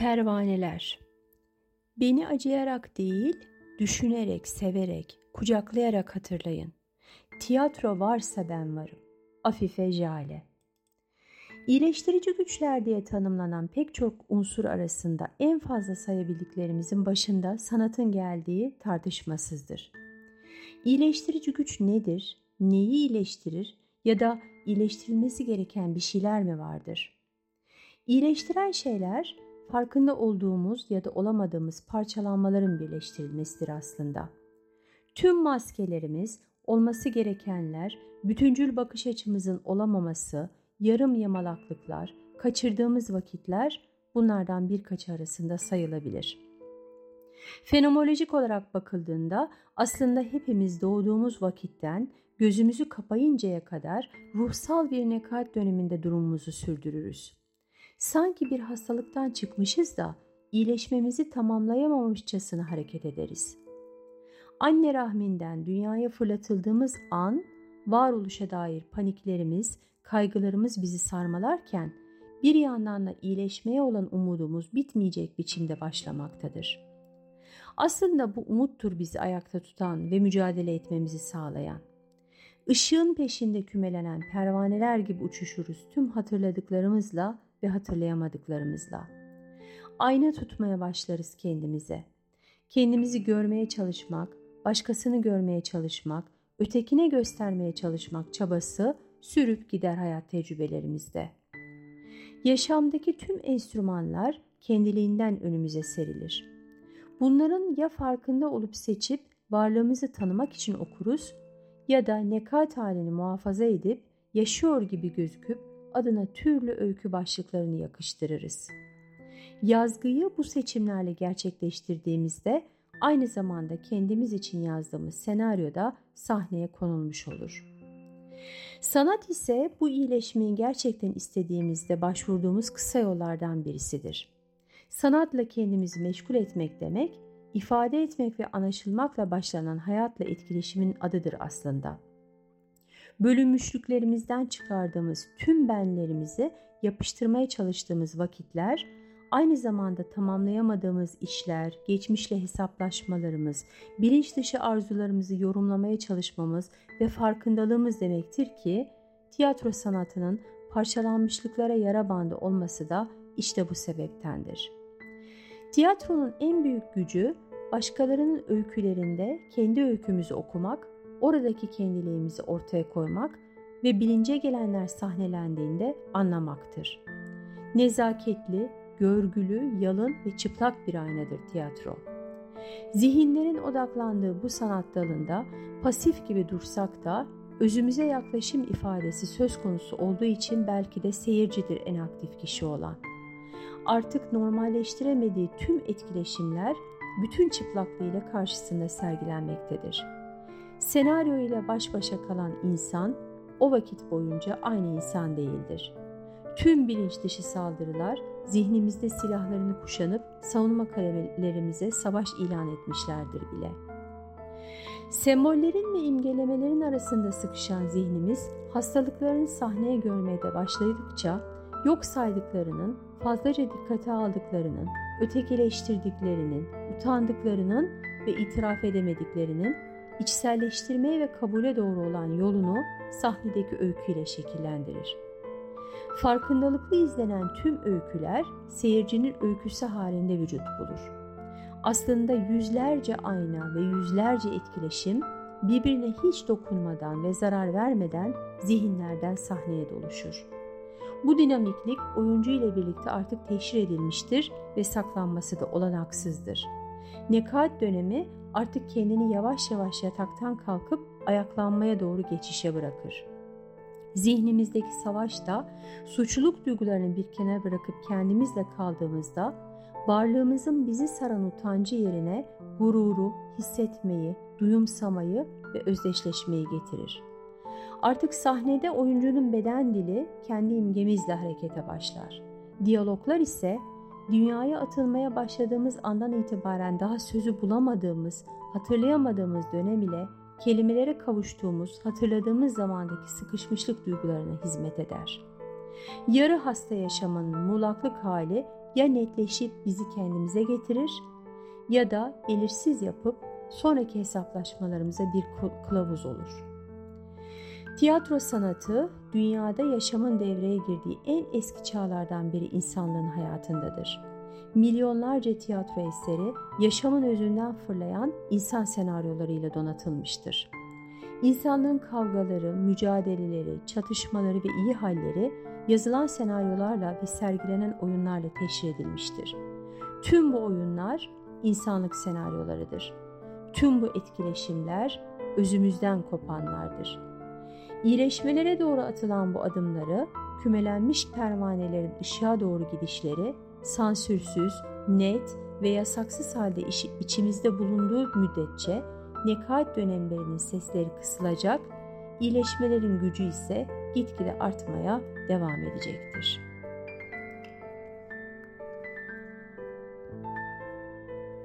Pervaneler Beni acıyarak değil, düşünerek, severek, kucaklayarak hatırlayın. Tiyatro varsa ben varım. Afife Jale İyileştirici güçler diye tanımlanan pek çok unsur arasında en fazla sayabildiklerimizin başında sanatın geldiği tartışmasızdır. İyileştirici güç nedir? Neyi iyileştirir? Ya da iyileştirilmesi gereken bir şeyler mi vardır? İyileştiren şeyler farkında olduğumuz ya da olamadığımız parçalanmaların birleştirilmesidir aslında. Tüm maskelerimiz, olması gerekenler, bütüncül bakış açımızın olamaması, yarım yamalaklıklar, kaçırdığımız vakitler bunlardan birkaç arasında sayılabilir. Fenomenolojik olarak bakıldığında aslında hepimiz doğduğumuz vakitten gözümüzü kapayıncaya kadar ruhsal bir nekat döneminde durumumuzu sürdürürüz. Sanki bir hastalıktan çıkmışız da iyileşmemizi tamamlayamamışçasına hareket ederiz. Anne rahminden dünyaya fırlatıldığımız an varoluşa dair paniklerimiz, kaygılarımız bizi sarmalarken bir yandan da iyileşmeye olan umudumuz bitmeyecek biçimde başlamaktadır. Aslında bu umuttur bizi ayakta tutan ve mücadele etmemizi sağlayan. Işığın peşinde kümelenen pervaneler gibi uçuşuruz tüm hatırladıklarımızla ve hatırlayamadıklarımızla. Ayna tutmaya başlarız kendimize. Kendimizi görmeye çalışmak, başkasını görmeye çalışmak, ötekine göstermeye çalışmak çabası sürüp gider hayat tecrübelerimizde. Yaşamdaki tüm enstrümanlar kendiliğinden önümüze serilir. Bunların ya farkında olup seçip varlığımızı tanımak için okuruz ya da nekat halini muhafaza edip yaşıyor gibi gözüküp adına türlü öykü başlıklarını yakıştırırız. Yazgıyı bu seçimlerle gerçekleştirdiğimizde aynı zamanda kendimiz için yazdığımız senaryoda sahneye konulmuş olur. Sanat ise bu iyileşmeyi gerçekten istediğimizde başvurduğumuz kısa yollardan birisidir. Sanatla kendimizi meşgul etmek demek, ifade etmek ve anlaşılmakla başlanan hayatla etkileşimin adıdır aslında. Bölünmüşlüklerimizden çıkardığımız tüm benlerimizi yapıştırmaya çalıştığımız vakitler, aynı zamanda tamamlayamadığımız işler, geçmişle hesaplaşmalarımız, bilinç dışı arzularımızı yorumlamaya çalışmamız ve farkındalığımız demektir ki, tiyatro sanatının parçalanmışlıklara yara bandı olması da işte bu sebeptendir. Tiyatronun en büyük gücü başkalarının öykülerinde kendi öykümüzü okumak, oradaki kendiliğimizi ortaya koymak ve bilince gelenler sahnelendiğinde anlamaktır. Nezaketli, görgülü, yalın ve çıplak bir aynadır tiyatro. Zihinlerin odaklandığı bu sanat dalında pasif gibi dursak da özümüze yaklaşım ifadesi söz konusu olduğu için belki de seyircidir en aktif kişi olan. Artık normalleştiremediği tüm etkileşimler bütün çıplaklığıyla karşısında sergilenmektedir. Senaryo ile baş başa kalan insan o vakit boyunca aynı insan değildir. Tüm bilinç dışı saldırılar zihnimizde silahlarını kuşanıp savunma kalemelerimize savaş ilan etmişlerdir bile. Sembollerin ve imgelemelerin arasında sıkışan zihnimiz hastalıklarını sahneye görmeye de başladıkça yok saydıklarının, fazlaca dikkate aldıklarının, ötekileştirdiklerinin, utandıklarının ve itiraf edemediklerinin içselleştirmeye ve kabule doğru olan yolunu sahnedeki öyküyle şekillendirir. Farkındalıklı izlenen tüm öyküler seyircinin öyküsü halinde vücut bulur. Aslında yüzlerce ayna ve yüzlerce etkileşim birbirine hiç dokunmadan ve zarar vermeden zihinlerden sahneye doluşur. Bu dinamiklik oyuncu ile birlikte artık teşhir edilmiştir ve saklanması da olanaksızdır. Nekat dönemi artık kendini yavaş yavaş yataktan kalkıp ayaklanmaya doğru geçişe bırakır. Zihnimizdeki savaşta suçluluk duygularını bir kenara bırakıp kendimizle kaldığımızda varlığımızın bizi saran utancı yerine gururu, hissetmeyi, duyumsamayı ve özdeşleşmeyi getirir. Artık sahnede oyuncunun beden dili kendi imgemizle harekete başlar. Diyaloglar ise dünyaya atılmaya başladığımız andan itibaren daha sözü bulamadığımız, hatırlayamadığımız dönem ile kelimelere kavuştuğumuz, hatırladığımız zamandaki sıkışmışlık duygularına hizmet eder. Yarı hasta yaşamanın muğlaklık hali ya netleşip bizi kendimize getirir ya da belirsiz yapıp sonraki hesaplaşmalarımıza bir kılavuz olur. Tiyatro sanatı dünyada yaşamın devreye girdiği en eski çağlardan biri insanlığın hayatındadır. Milyonlarca tiyatro eseri yaşamın özünden fırlayan insan senaryolarıyla donatılmıştır. İnsanlığın kavgaları, mücadeleleri, çatışmaları ve iyi halleri yazılan senaryolarla ve sergilenen oyunlarla teşhir edilmiştir. Tüm bu oyunlar insanlık senaryolarıdır. Tüm bu etkileşimler özümüzden kopanlardır. İyileşmelere doğru atılan bu adımları, kümelenmiş pervanelerin ışığa doğru gidişleri, sansürsüz, net ve yasaksız halde içimizde bulunduğu müddetçe nekaat dönemlerinin sesleri kısılacak, iyileşmelerin gücü ise gitgide artmaya devam edecektir.''